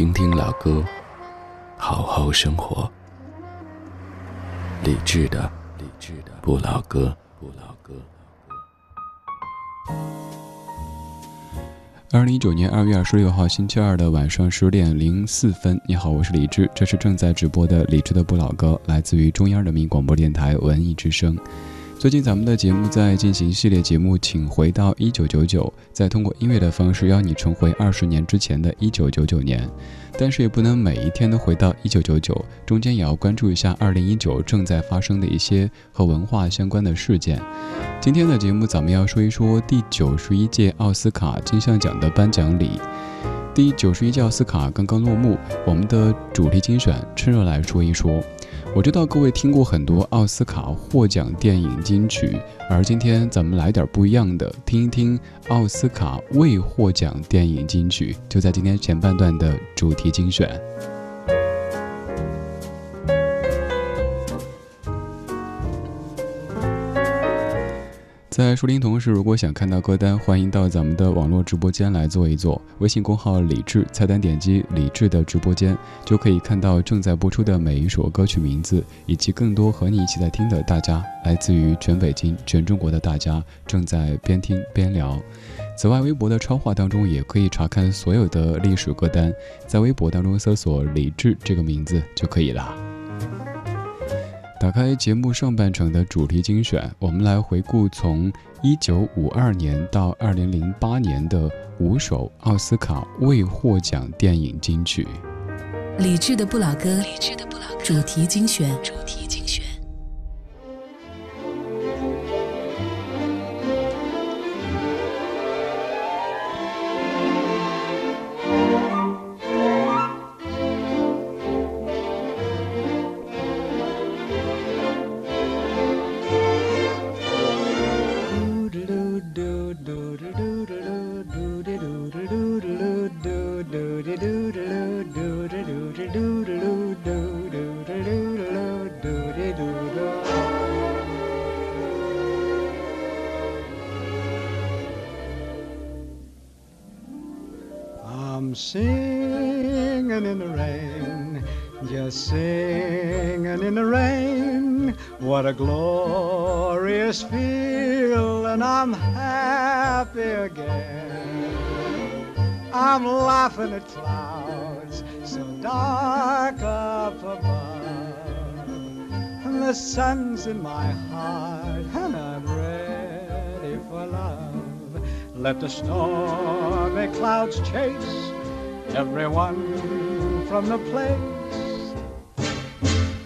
听听老歌，好好生活。理智的，理智的不老歌，不老歌。二零一九年二月二十六号星期二的晚上十点零四分，你好，我是李志，这是正在直播的李志的不老歌，来自于中央人民广播电台文艺之声。最近咱们的节目在进行系列节目，请回到一九九九，再通过音乐的方式邀你重回二十年之前的一九九九年。但是也不能每一天都回到一九九九，中间也要关注一下二零一九正在发生的一些和文化相关的事件。今天的节目咱们要说一说第九十一届奥斯卡金像奖的颁奖礼。第九十一届奥斯卡刚刚落幕，我们的主题精选趁热来说一说。我知道各位听过很多奥斯卡获奖电影金曲，而今天咱们来点不一样的，听一听奥斯卡未获奖电影金曲，就在今天前半段的主题精选。在收听同时，如果想看到歌单，欢迎到咱们的网络直播间来坐一坐。微信公号李志，菜单点击李志的直播间，就可以看到正在播出的每一首歌曲名字，以及更多和你一起在听的大家，来自于全北京、全中国的大家，正在边听边聊。此外，微博的超话当中也可以查看所有的历史歌单，在微博当中搜索“李志”这个名字就可以了。打开节目上半程的主题精选，我们来回顾从一九五二年到二零零八年的五首奥斯卡未获奖电影金曲。理智的不老歌，主题精选。Laughing at clouds so dark up above. And the sun's in my heart, and I'm ready for love. Let the stormy clouds chase everyone from the place.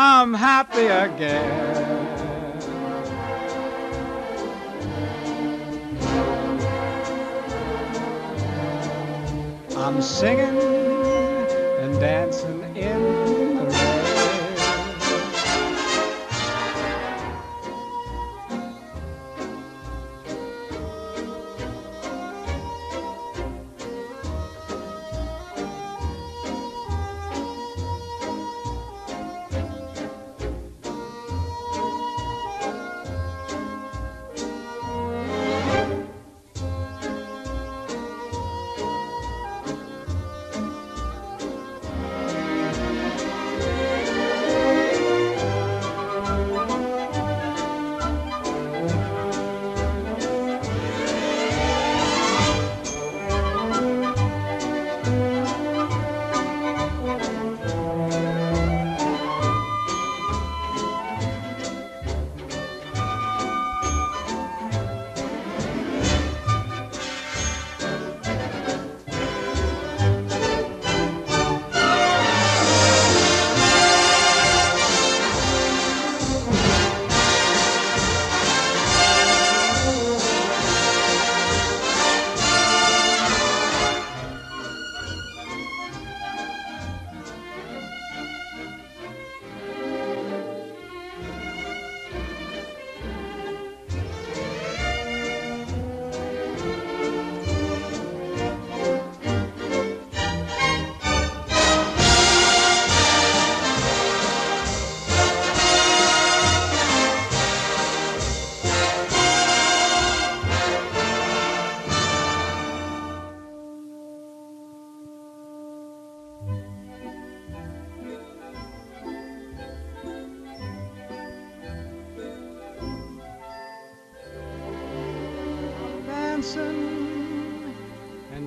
I'm happy again. I'm singing and dancing in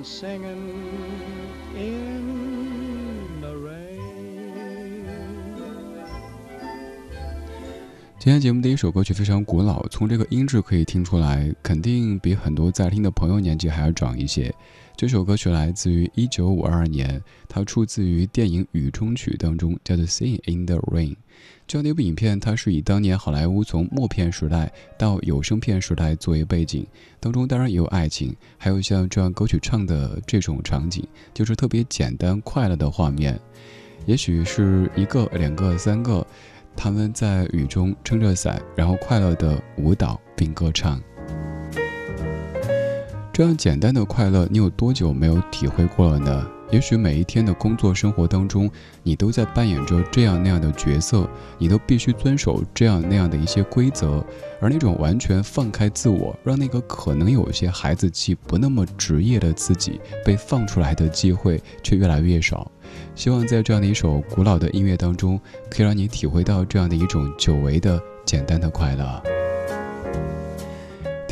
singing in the rain. 今天节目的一首歌曲非常古老，从这个音质可以听出来，肯定比很多在听的朋友年纪还要长一些。这首歌曲来自于一九五二年，它出自于电影《雨中曲》当中，叫做《Sing in the Rain》。这样的一部影片，它是以当年好莱坞从默片时代到有声片时代作为背景，当中当然也有爱情，还有像这样歌曲唱的这种场景，就是特别简单快乐的画面。也许是一个、两个、三个，他们在雨中撑着伞，然后快乐的舞蹈并歌唱。这样简单的快乐，你有多久没有体会过了呢？也许每一天的工作生活当中，你都在扮演着这样那样的角色，你都必须遵守这样那样的一些规则，而那种完全放开自我，让那个可能有些孩子气、不那么职业的自己被放出来的机会却越来越少。希望在这样的一首古老的音乐当中，可以让你体会到这样的一种久违的简单的快乐。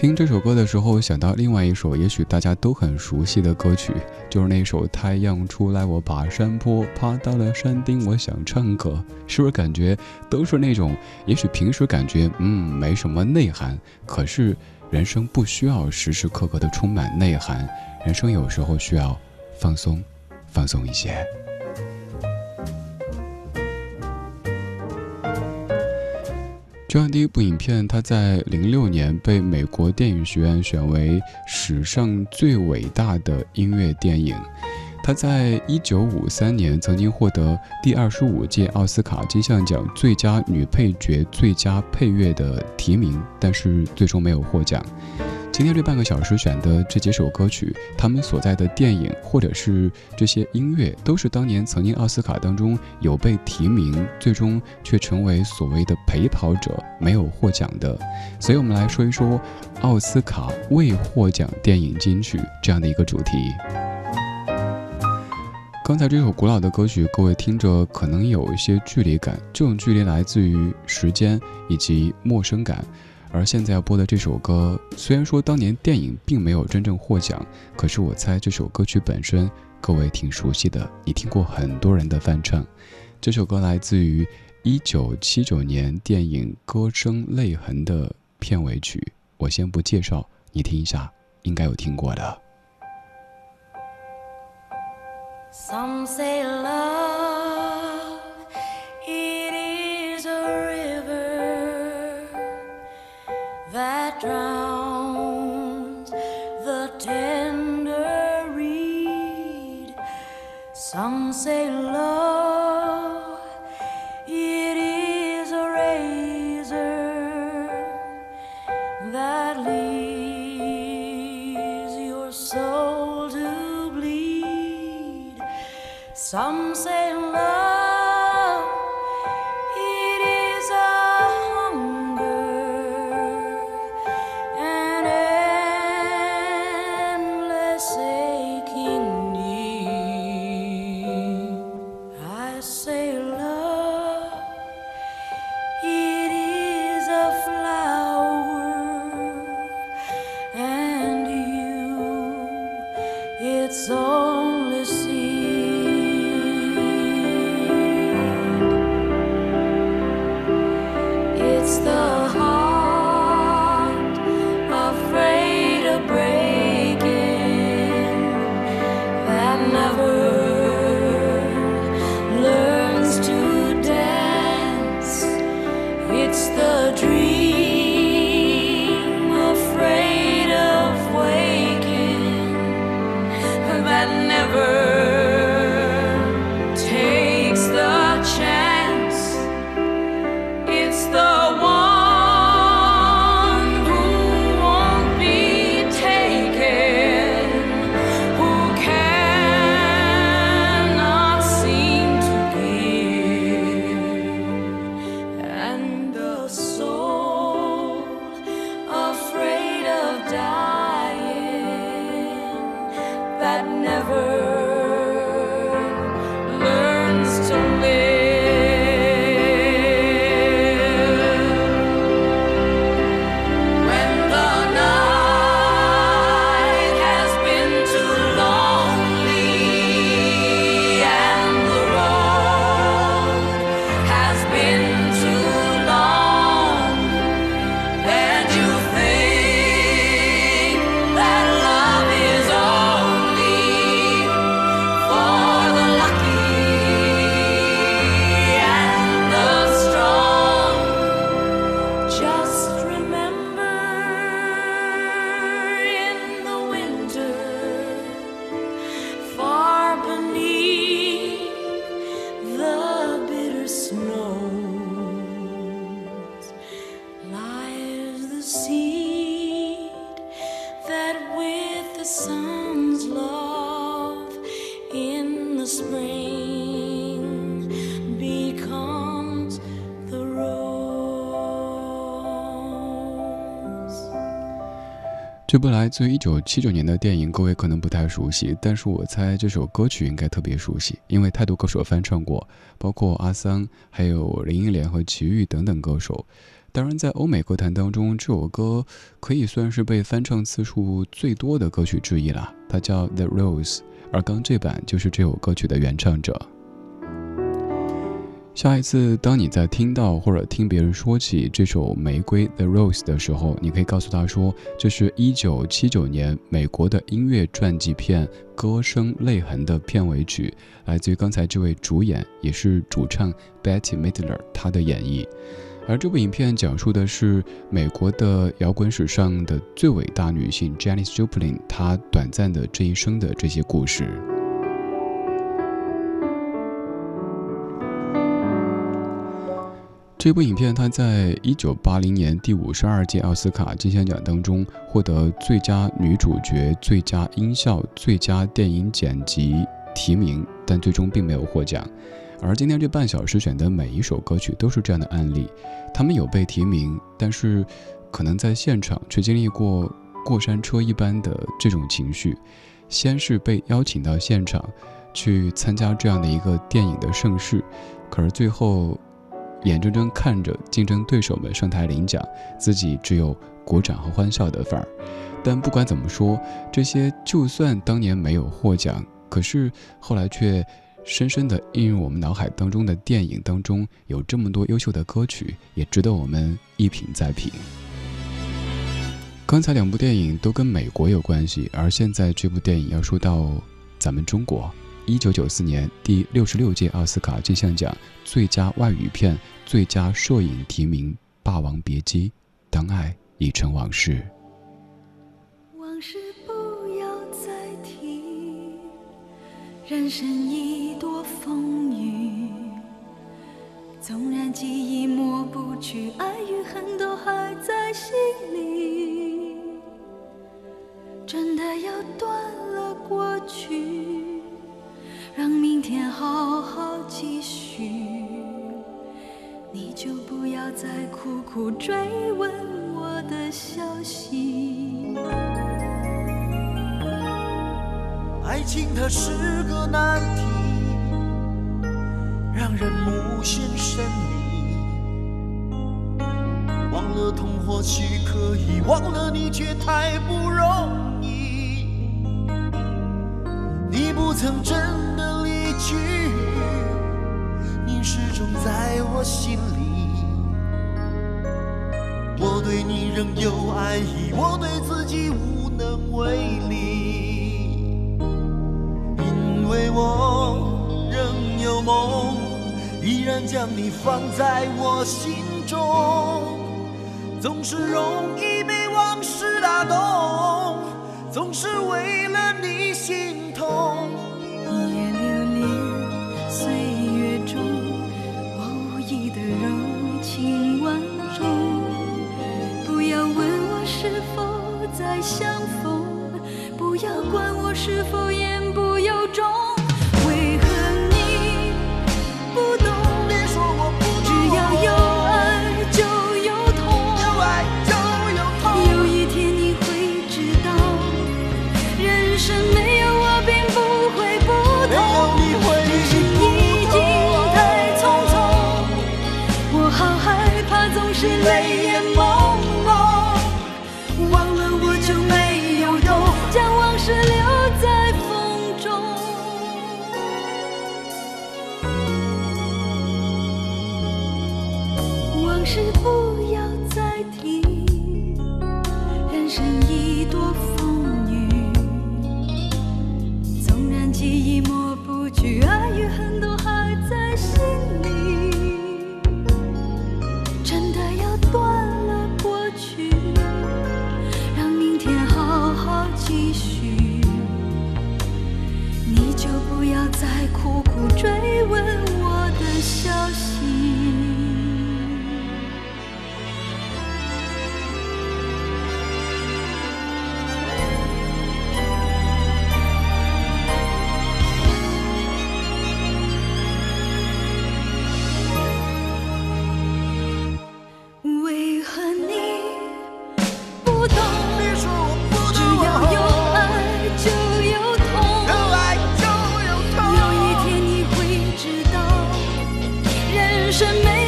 听这首歌的时候，想到另外一首也许大家都很熟悉的歌曲，就是那首《太阳出来，我爬山坡，爬到了山顶，我想唱歌》，是不是感觉都是那种？也许平时感觉嗯没什么内涵，可是人生不需要时时刻刻的充满内涵，人生有时候需要放松，放松一些。就像第一部影片，它在零六年被美国电影学院选为史上最伟大的音乐电影。它在一九五三年曾经获得第二十五届奥斯卡金像奖最佳女配角、最佳配乐的提名，但是最终没有获奖。今天这半个小时选的这几首歌曲，他们所在的电影或者是这些音乐，都是当年曾经奥斯卡当中有被提名，最终却成为所谓的陪跑者，没有获奖的。所以，我们来说一说奥斯卡未获奖电影金曲这样的一个主题。刚才这首古老的歌曲，各位听着可能有一些距离感，这种距离来自于时间以及陌生感。而现在要播的这首歌，虽然说当年电影并没有真正获奖，可是我猜这首歌曲本身各位挺熟悉的，你听过很多人的翻唱。这首歌来自于一九七九年电影《歌声泪痕》的片尾曲，我先不介绍，你听一下，应该有听过的。Some say love, drowns the tender reed. Some say love, it is a razor that leaves your soul to bleed. Some say love, 自于一九七九年的电影，各位可能不太熟悉，但是我猜这首歌曲应该特别熟悉，因为太多歌手翻唱过，包括阿桑、还有林忆莲和齐豫等等歌手。当然，在欧美歌坛当中，这首歌可以算是被翻唱次数最多的歌曲之一了。它叫《The Rose》，而刚这版就是这首歌曲的原唱者。下一次，当你在听到或者听别人说起这首《玫瑰》The Rose 的时候，你可以告诉他说，这是一九七九年美国的音乐传记片《歌声泪痕》的片尾曲，来自于刚才这位主演也是主唱 Betty Midler 他的演绎。而这部影片讲述的是美国的摇滚史上的最伟大女性 Janis Joplin 她短暂的这一生的这些故事。这部影片，它在一九八零年第五十二届奥斯卡金像奖当中获得最佳女主角、最佳音效、最佳电影剪辑提名，但最终并没有获奖。而今天这半小时选的每一首歌曲都是这样的案例，他们有被提名，但是可能在现场却经历过过山车一般的这种情绪。先是被邀请到现场去参加这样的一个电影的盛事，可是最后。眼睁睁看着竞争对手们上台领奖，自己只有鼓掌和欢笑的份儿。但不管怎么说，这些就算当年没有获奖，可是后来却深深地印入我们脑海当中的电影当中，有这么多优秀的歌曲，也值得我们一品再品。刚才两部电影都跟美国有关系，而现在这部电影要说到咱们中国。一九九四年第六十六届奥斯卡金像奖最佳外语片、最佳摄影提名，《霸王别姬》，当爱已成往事。往事不要再提，人生已多风雨。纵然记忆抹不去，爱与恨都还在心里。真的要断了过去。让明天好好继续，你就不要再苦苦追问我的消息。爱情它是个难题，让人无限神秘。忘了痛或许可以，忘了你却太不容易。不曾真的离。去，你始终在我心里。我对你仍有爱意，我对自己无能为力。因为我仍有梦，依然将你放在我心中。总是容易被往事打动，总是为了你心痛。中我无意的柔情万种。不要问我是否再相逢不要管我是否言不由衷。to make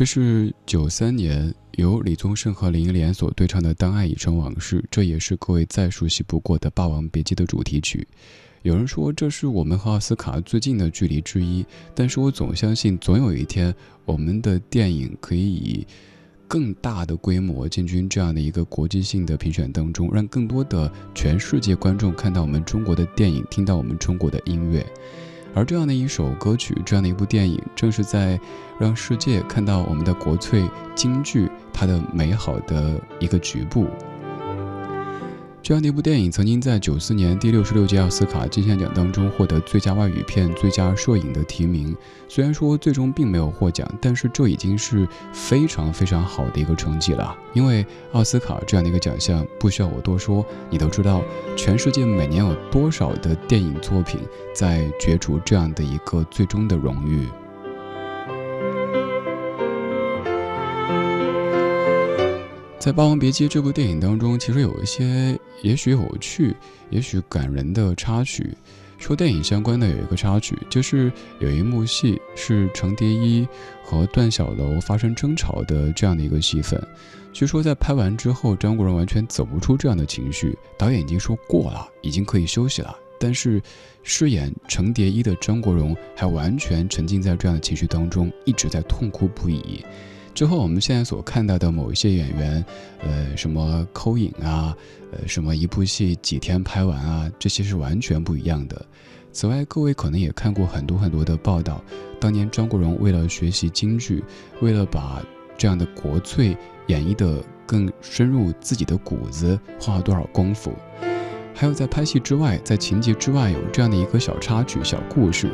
这是九三年由李宗盛和林忆莲所对唱的《当爱已成往事》，这也是各位再熟悉不过的《霸王别姬》的主题曲。有人说这是我们和奥斯卡最近的距离之一，但是我总相信，总有一天我们的电影可以以更大的规模进军这样的一个国际性的评选当中，让更多的全世界观众看到我们中国的电影，听到我们中国的音乐。而这样的一首歌曲，这样的一部电影，正是在让世界看到我们的国粹京剧它的美好的一个局部。这样的一部电影曾经在九四年第六十六届奥斯卡金像奖当中获得最佳外语片、最佳摄影的提名。虽然说最终并没有获奖，但是这已经是非常非常好的一个成绩了。因为奥斯卡这样的一个奖项，不需要我多说，你都知道，全世界每年有多少的电影作品在角逐这样的一个最终的荣誉。在《霸王别姬》这部电影当中，其实有一些也许有趣、也许感人的插曲。说电影相关的有一个插曲，就是有一幕戏是程蝶衣和段小楼发生争吵的这样的一个戏份。据说在拍完之后，张国荣完全走不出这样的情绪，导演已经说过了，已经可以休息了。但是饰演程蝶衣的张国荣还完全沉浸在这样的情绪当中，一直在痛哭不已。之后我们现在所看到的某一些演员，呃，什么抠影啊，呃，什么一部戏几天拍完啊，这些是完全不一样的。此外，各位可能也看过很多很多的报道，当年张国荣为了学习京剧，为了把这样的国粹演绎得更深入自己的骨子，花了多少功夫。还有在拍戏之外，在情节之外有这样的一个小插曲、小故事，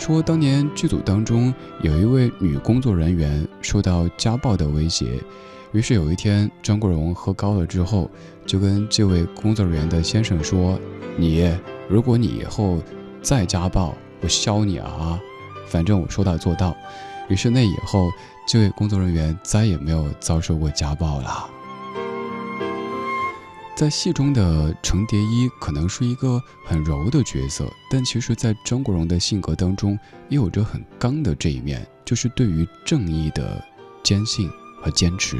说当年剧组当中有一位女工作人员受到家暴的威胁，于是有一天张国荣喝高了之后，就跟这位工作人员的先生说：“你如果你以后再家暴，我削你啊！反正我说到做到。”于是那以后，这位工作人员再也没有遭受过家暴了。在戏中的程蝶衣可能是一个很柔的角色，但其实，在张国荣的性格当中，也有着很刚的这一面，就是对于正义的坚信和坚持。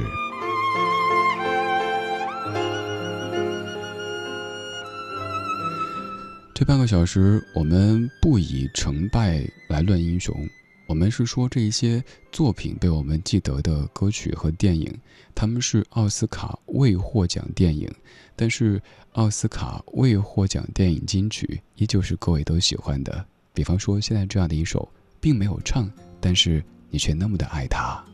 这半个小时，我们不以成败来论英雄，我们是说这一些作品被我们记得的歌曲和电影，他们是奥斯卡未获奖电影。但是奥斯卡未获奖电影金曲依旧是各位都喜欢的，比方说现在这样的一首，并没有唱，但是你却那么的爱它。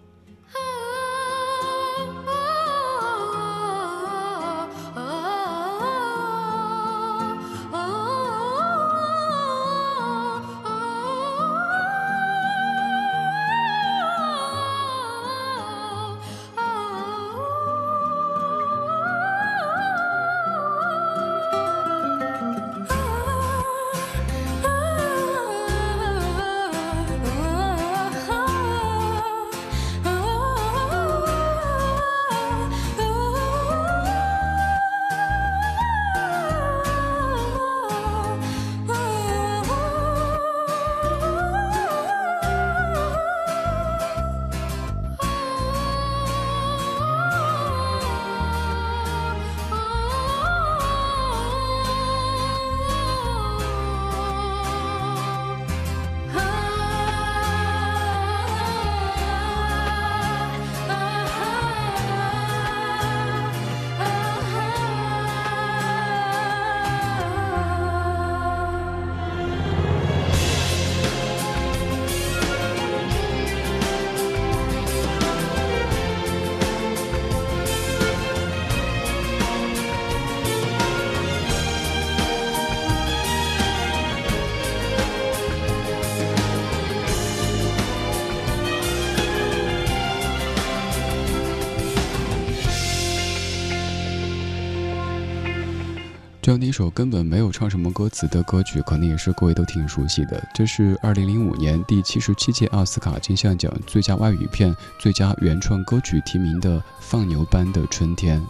这样的一首根本没有唱什么歌词的歌曲，可能也是各位都挺熟悉的。这是二零零五年第七十七届奥斯卡金像奖最佳外语片、最佳原创歌曲提名的《放牛班的春天》。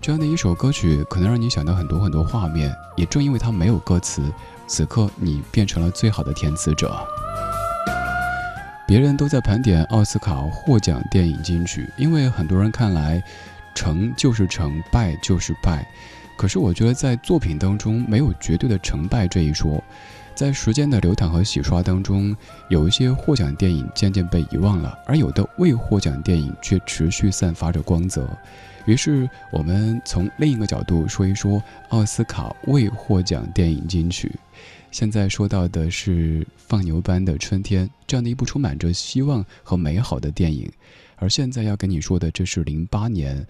这样的一首歌曲，可能让你想到很多很多画面。也正因为它没有歌词，此刻你变成了最好的填词者。别人都在盘点奥斯卡获奖电影金曲，因为很多人看来，成就是成，败就是败。可是我觉得，在作品当中没有绝对的成败这一说，在时间的流淌和洗刷当中，有一些获奖电影渐渐被遗忘了，而有的未获奖电影却持续散发着光泽。于是，我们从另一个角度说一说奥斯卡未获奖电影金曲。现在说到的是《放牛班的春天》这样的一部充满着希望和美好的电影，而现在要跟你说的，这是零八年。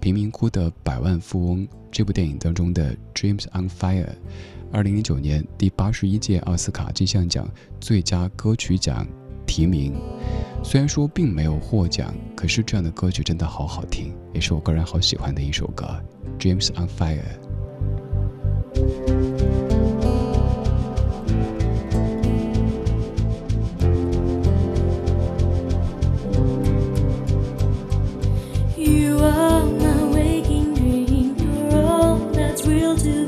贫民窟的百万富翁这部电影当中的《Dreams on Fire》，二零零九年第八十一届奥斯卡金像奖最佳歌曲奖提名。虽然说并没有获奖，可是这样的歌曲真的好好听，也是我个人好喜欢的一首歌，《Dreams on Fire》。独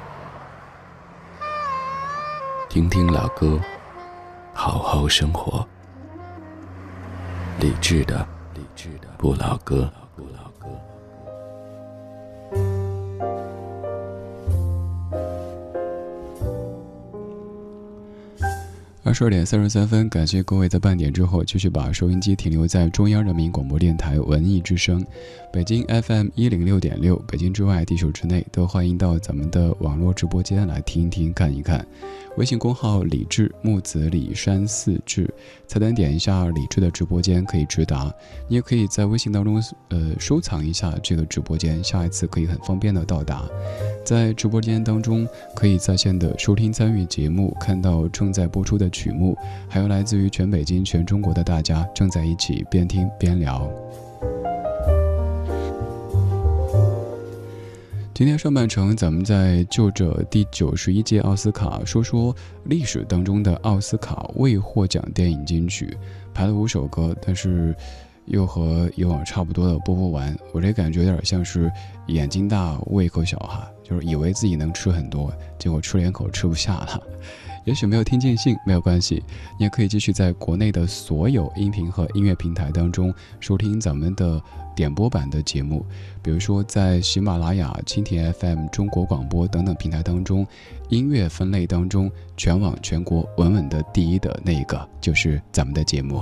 听听老歌，好好生活。理智的，理智的不老歌。二十二点三十三分，感谢各位在半点之后继续把收音机停留在中央人民广播电台文艺之声，北京 FM 一零六点六，北京之外，地球之内，都欢迎到咱们的网络直播间来听一听、看一看。微信公号李志木子李山四志，菜单点一下李志的直播间可以直达。你也可以在微信当中呃收藏一下这个直播间，下一次可以很方便的到达。在直播间当中可以在线的收听参与节目，看到正在播出的曲目，还有来自于全北京、全中国的大家正在一起边听边聊。今天上半程，咱们在就着第九十一届奥斯卡说说历史当中的奥斯卡未获奖电影金曲，排了五首歌，但是又和以往差不多的播不完。我这感觉有点像是眼睛大胃口小哈，就是以为自己能吃很多，结果吃两口吃不下了。也许没有听尽兴没有关系，你也可以继续在国内的所有音频和音乐平台当中收听咱们的点播版的节目，比如说在喜马拉雅、蜻蜓 FM、中国广播等等平台当中，音乐分类当中全网全国稳稳的第一的那一个就是咱们的节目。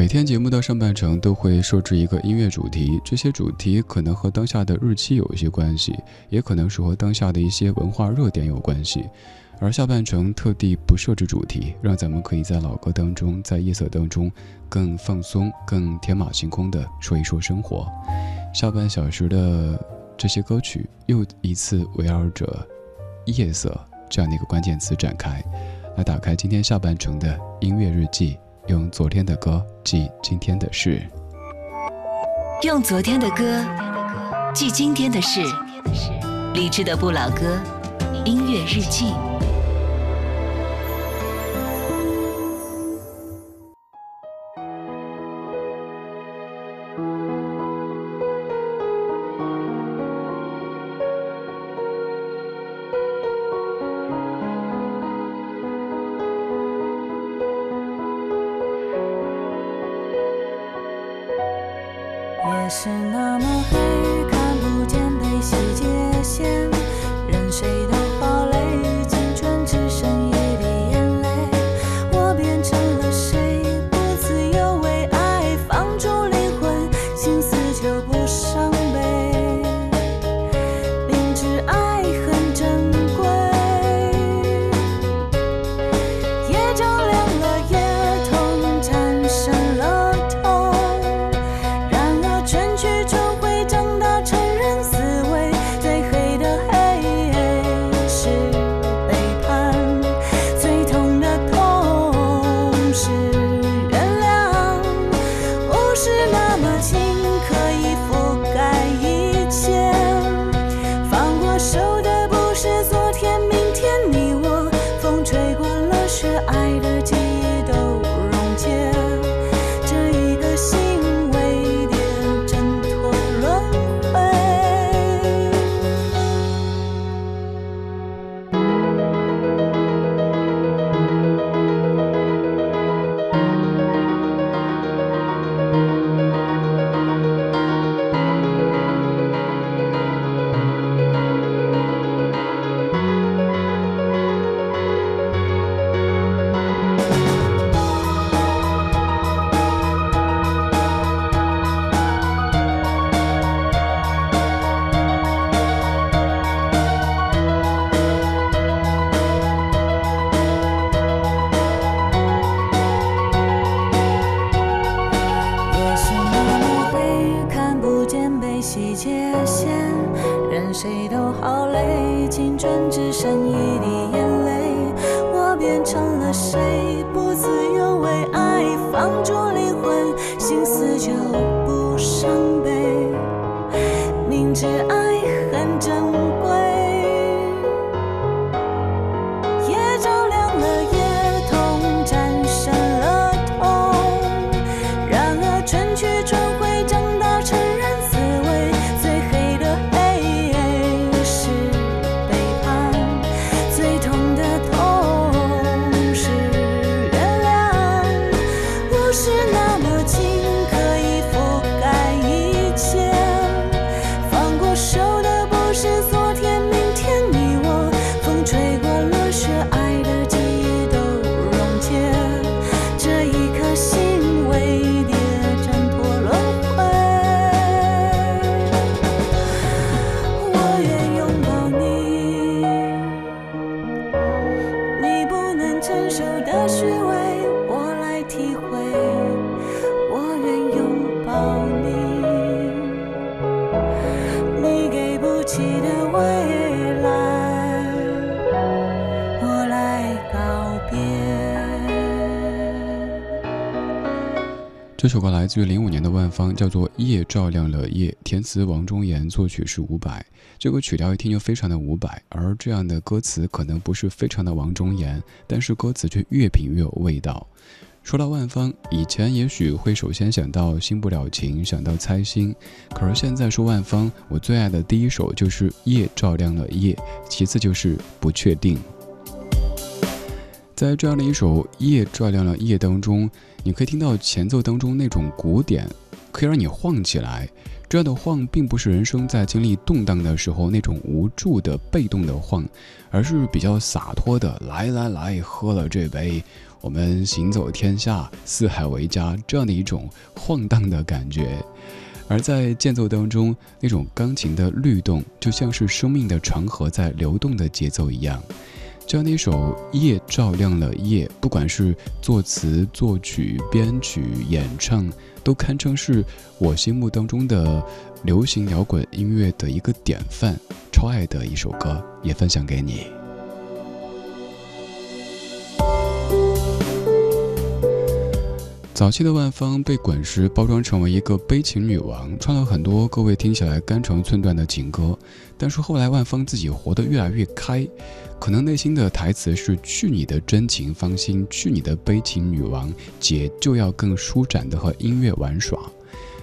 每天节目的上半程都会设置一个音乐主题，这些主题可能和当下的日期有一些关系，也可能是和当下的一些文化热点有关系。而下半程特地不设置主题，让咱们可以在老歌当中，在夜色当中更放松、更天马行空的说一说生活。下半小时的这些歌曲又一次围绕着夜色这样的一个关键词展开，来打开今天下半程的音乐日记。用昨天的歌记今天的事，用昨天的歌记今天的事。理智的不老歌，音乐日记。黑，看不见被细界限，这首歌来自于零五年的万芳，叫做《夜照亮了夜》，填词王中岩，作曲是伍佰。这个曲调一听就非常的伍佰，而这样的歌词可能不是非常的王中岩，但是歌词却越品越有味道。说到万芳，以前也许会首先想到《新不了情》，想到猜心，可是现在说万芳，我最爱的第一首就是《夜照亮了夜》，其次就是《不确定》。在这样的一首《夜照亮了夜》当中，你可以听到前奏当中那种鼓点，可以让你晃起来。这样的晃，并不是人生在经历动荡的时候那种无助的被动的晃，而是比较洒脱的。来来来，喝了这杯，我们行走天下，四海为家，这样的一种晃荡的感觉。而在间奏当中，那种钢琴的律动，就像是生命的长河在流动的节奏一样。这样的一首《夜照亮了夜》，不管是作词、作曲、编曲、演唱，都堪称是我心目当中的流行摇滚音乐的一个典范。超爱的一首歌，也分享给你。早期的万芳被滚石包装成为一个悲情女王，唱了很多各位听起来肝肠寸断的情歌。但是后来万芳自己活得越来越开，可能内心的台词是“去你的真情芳心，去你的悲情女王”，姐就要更舒展的和音乐玩耍。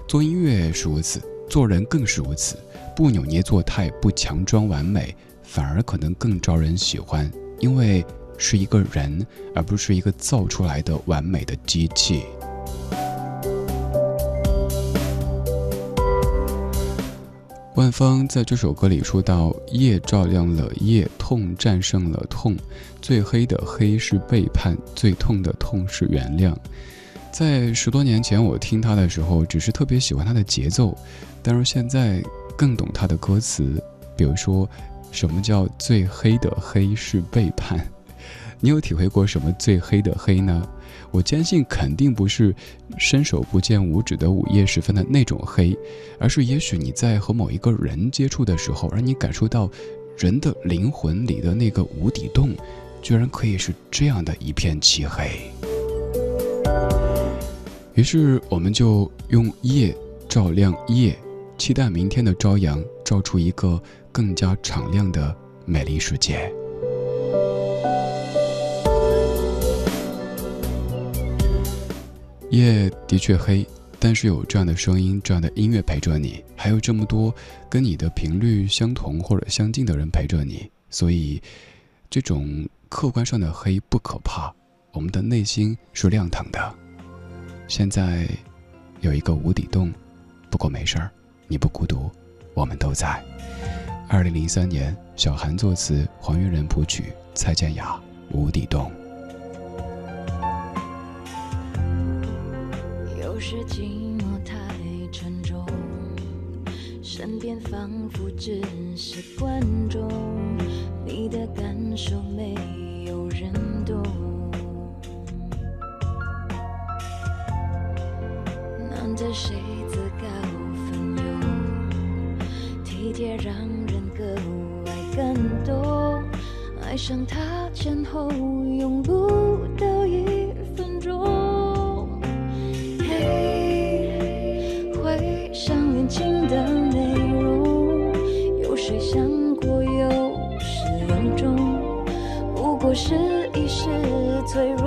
做音乐是如此，做人更是如此。不扭捏作态，不强装完美，反而可能更招人喜欢，因为是一个人，而不是一个造出来的完美的机器。万芳在这首歌里说到：“夜照亮了夜，痛战胜了痛，最黑的黑是背叛，最痛的痛是原谅。”在十多年前，我听他的时候，只是特别喜欢他的节奏，但是现在更懂他的歌词。比如说，什么叫最黑的黑是背叛？你有体会过什么最黑的黑呢？我坚信肯定不是伸手不见五指的午夜时分的那种黑，而是也许你在和某一个人接触的时候，让你感受到人的灵魂里的那个无底洞，居然可以是这样的一片漆黑。于是我们就用夜照亮夜，期待明天的朝阳照出一个更加敞亮的美丽世界。夜的确黑，但是有这样的声音、这样的音乐陪着你，还有这么多跟你的频率相同或者相近的人陪着你，所以这种客观上的黑不可怕，我们的内心是亮堂的。现在有一个无底洞，不过没事儿，你不孤独，我们都在。二零零三年，小韩作词，黄韵仁谱曲，蔡健雅《无底洞》。不是寂寞太沉重，身边仿佛只是观众，你的感受没有人懂。难得谁自告奋勇，体贴让人格外感动，爱上他前后用不到一分钟。是一时脆弱，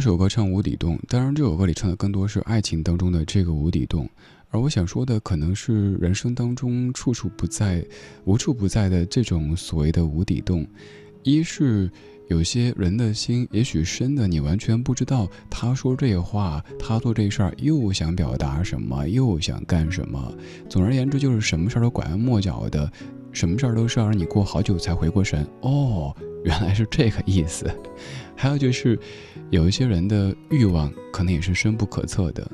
这首歌唱无底洞，当然这首歌里唱的更多是爱情当中的这个无底洞，而我想说的可能是人生当中处处不在、无处不在的这种所谓的无底洞。一是有些人的心也许深的你完全不知道，他说这话，他做这事儿又想表达什么，又想干什么。总而言之，就是什么事儿都拐弯抹角的，什么事儿都是要让你过好久才回过神。哦，原来是这个意思。还有就是，有一些人的欲望可能也是深不可测的，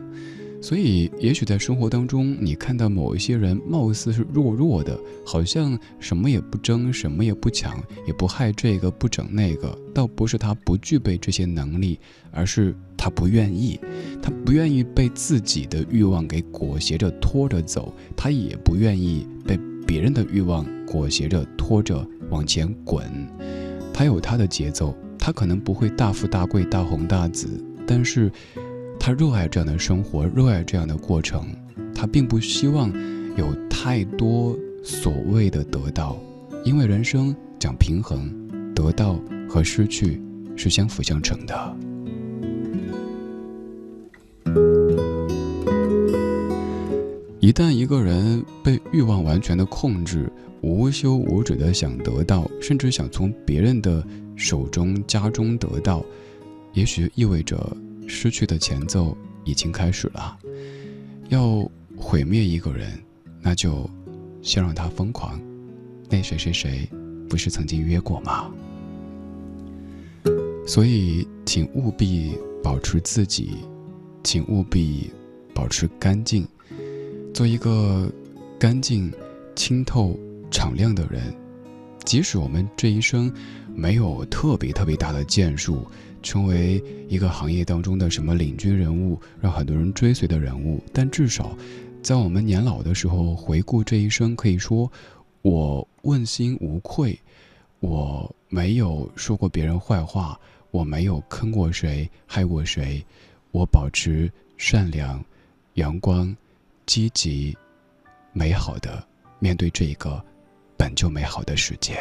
所以也许在生活当中，你看到某一些人貌似是弱弱的，好像什么也不争，什么也不抢，也不害这个不整那个，倒不是他不具备这些能力，而是他不愿意，他不愿意被自己的欲望给裹挟着拖着走，他也不愿意被别人的欲望裹挟着拖着往前滚，他有他的节奏。他可能不会大富大贵、大红大紫，但是他热爱这样的生活，热爱这样的过程。他并不希望有太多所谓的得到，因为人生讲平衡，得到和失去是相辅相成的。一旦一个人被欲望完全的控制，无休无止的想得到，甚至想从别人的。手中、家中得到，也许意味着失去的前奏已经开始了。要毁灭一个人，那就先让他疯狂。那谁谁谁，不是曾经约过吗？所以，请务必保持自己，请务必保持干净，做一个干净、清透、敞亮的人。即使我们这一生。没有特别特别大的建树，成为一个行业当中的什么领军人物，让很多人追随的人物。但至少，在我们年老的时候回顾这一生，可以说，我问心无愧，我没有说过别人坏话，我没有坑过谁，害过谁，我保持善良、阳光、积极、美好的面对这一个本就美好的世界。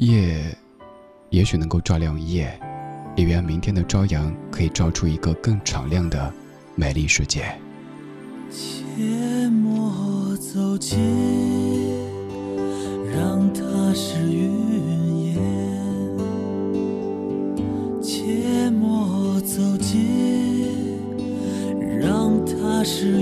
夜，也许能够照亮夜，也愿明天的朝阳可以照出一个更敞亮的美丽世界。切莫走近，让它是云烟；切莫走近，让它是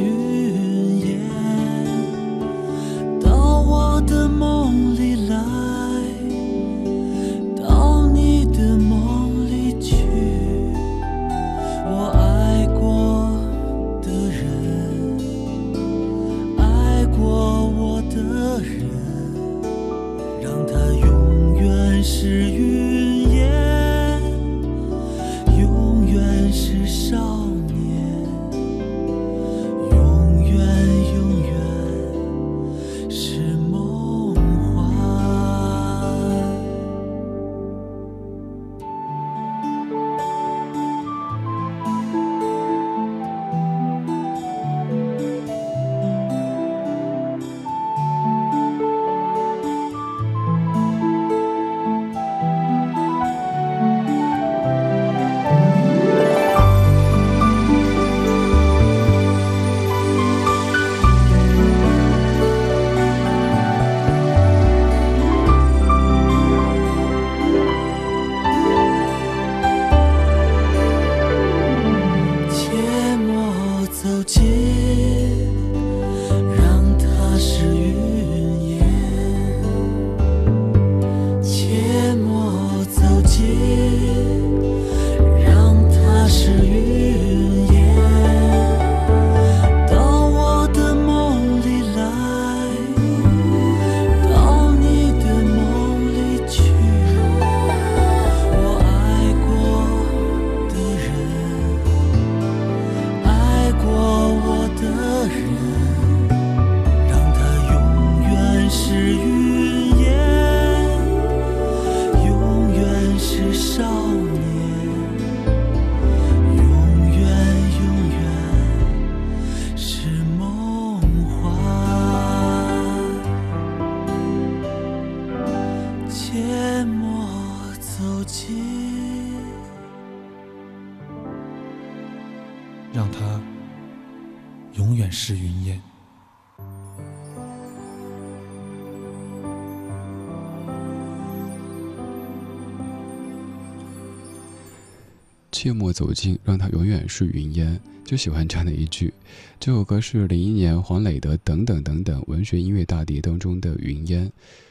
走近，让它永远是云烟。就喜欢这样的一句。这首歌是零一年黄磊的《等等等等》文学音乐大碟当中的《云烟》，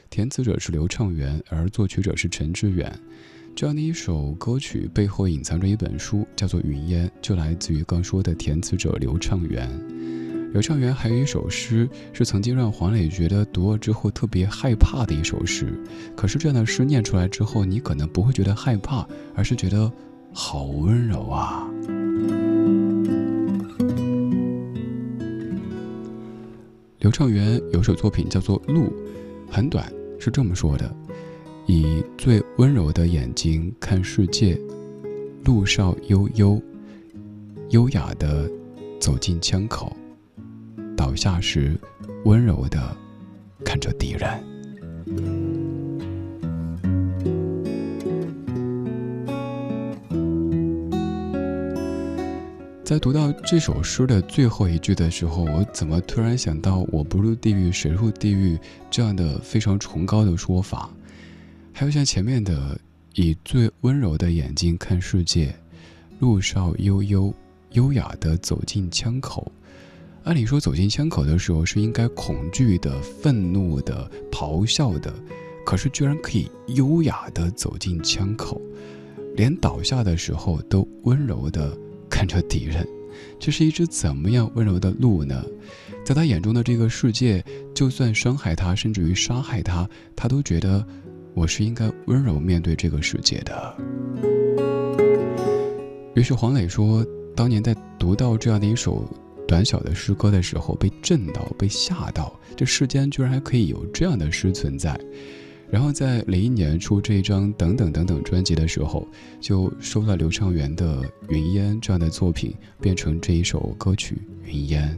填词者是刘畅元，而作曲者是陈志远。这样的一首歌曲背后隐藏着一本书，叫做《云烟》，就来自于刚说的填词者刘畅元。刘畅元还有一首诗，是曾经让黄磊觉得读了之后特别害怕的一首诗。可是这样的诗念出来之后，你可能不会觉得害怕，而是觉得。好温柔啊！刘畅元有首作品叫做《路》，很短，是这么说的：以最温柔的眼睛看世界，路少悠悠，优雅的走进枪口，倒下时温柔的看着敌人。在读到这首诗的最后一句的时候，我怎么突然想到“我不入地狱，谁入地狱”这样的非常崇高的说法？还有像前面的“以最温柔的眼睛看世界，路少悠悠，优雅的走进枪口”。按理说，走进枪口的时候是应该恐惧的、愤怒的、咆哮的，可是居然可以优雅的走进枪口，连倒下的时候都温柔的。看着敌人，这是一只怎么样温柔的鹿呢？在他眼中的这个世界，就算伤害他，甚至于杀害他，他都觉得我是应该温柔面对这个世界的。于是黄磊说，当年在读到这样的一首短小的诗歌的时候，被震到，被吓到，这世间居然还可以有这样的诗存在。然后在零一年出这一张等等等等专辑的时候，就收了刘畅元的《云烟》这样的作品，变成这一首歌曲《云烟》。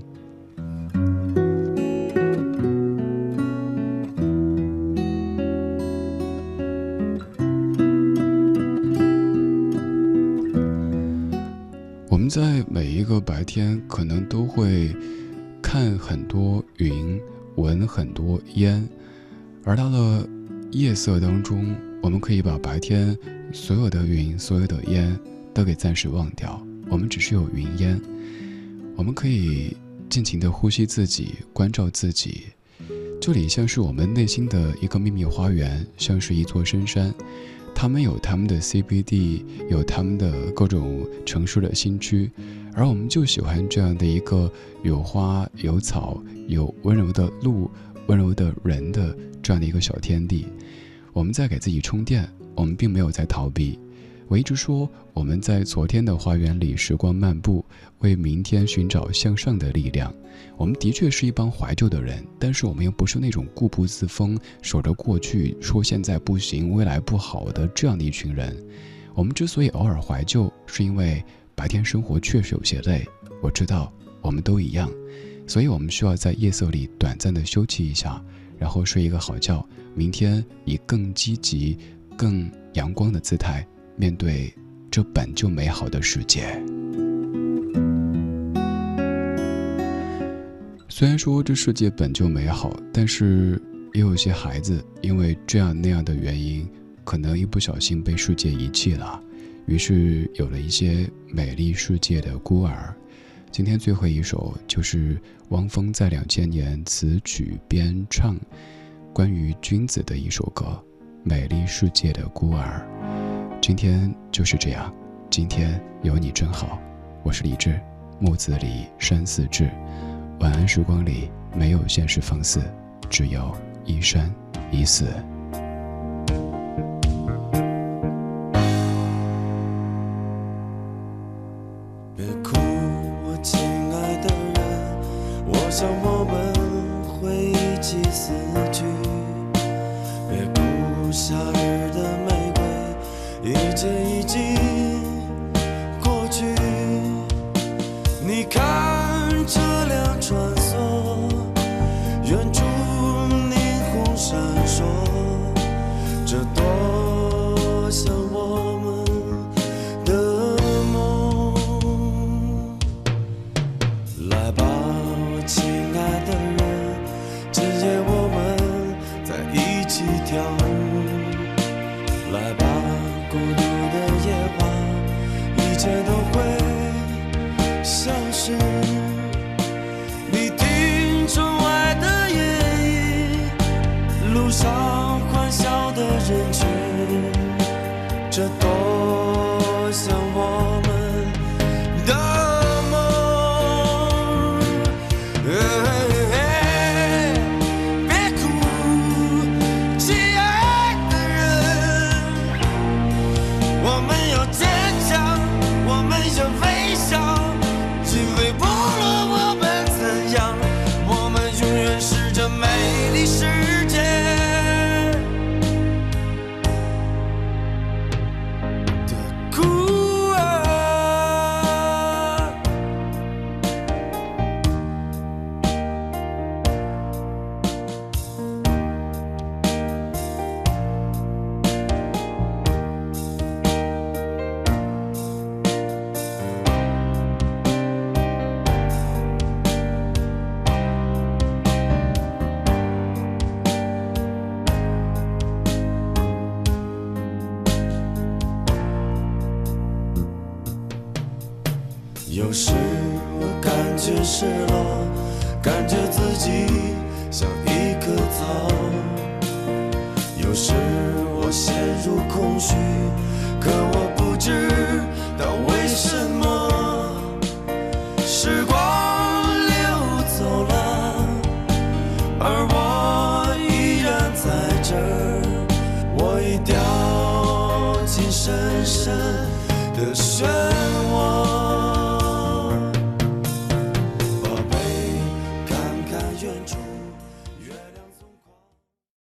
我们在每一个白天，可能都会看很多云，闻很多烟，而到了。夜色当中，我们可以把白天所有的云、所有的烟都给暂时忘掉，我们只是有云烟。我们可以尽情的呼吸自己，关照自己。这里像是我们内心的一个秘密花园，像是一座深山。他们有他们的 CBD，有他们的各种城市的新区，而我们就喜欢这样的一个有花、有草、有温柔的路、温柔的人的。这样的一个小天地，我们在给自己充电，我们并没有在逃避。我一直说我们在昨天的花园里时光漫步，为明天寻找向上的力量。我们的确是一帮怀旧的人，但是我们又不是那种固步自封、守着过去说现在不行、未来不好的这样的一群人。我们之所以偶尔怀旧，是因为白天生活确实有些累。我知道我们都一样，所以我们需要在夜色里短暂的休憩一下。然后睡一个好觉，明天以更积极、更阳光的姿态面对这本就美好的世界。虽然说这世界本就美好，但是也有些孩子因为这样那样的原因，可能一不小心被世界遗弃了，于是有了一些美丽世界的孤儿。今天最后一首就是汪峰在两千年词曲编唱，关于君子的一首歌《美丽世界的孤儿》。今天就是这样，今天有你真好。我是李志，木子李山寺志。晚安时光里没有现实放肆，只有一生一死。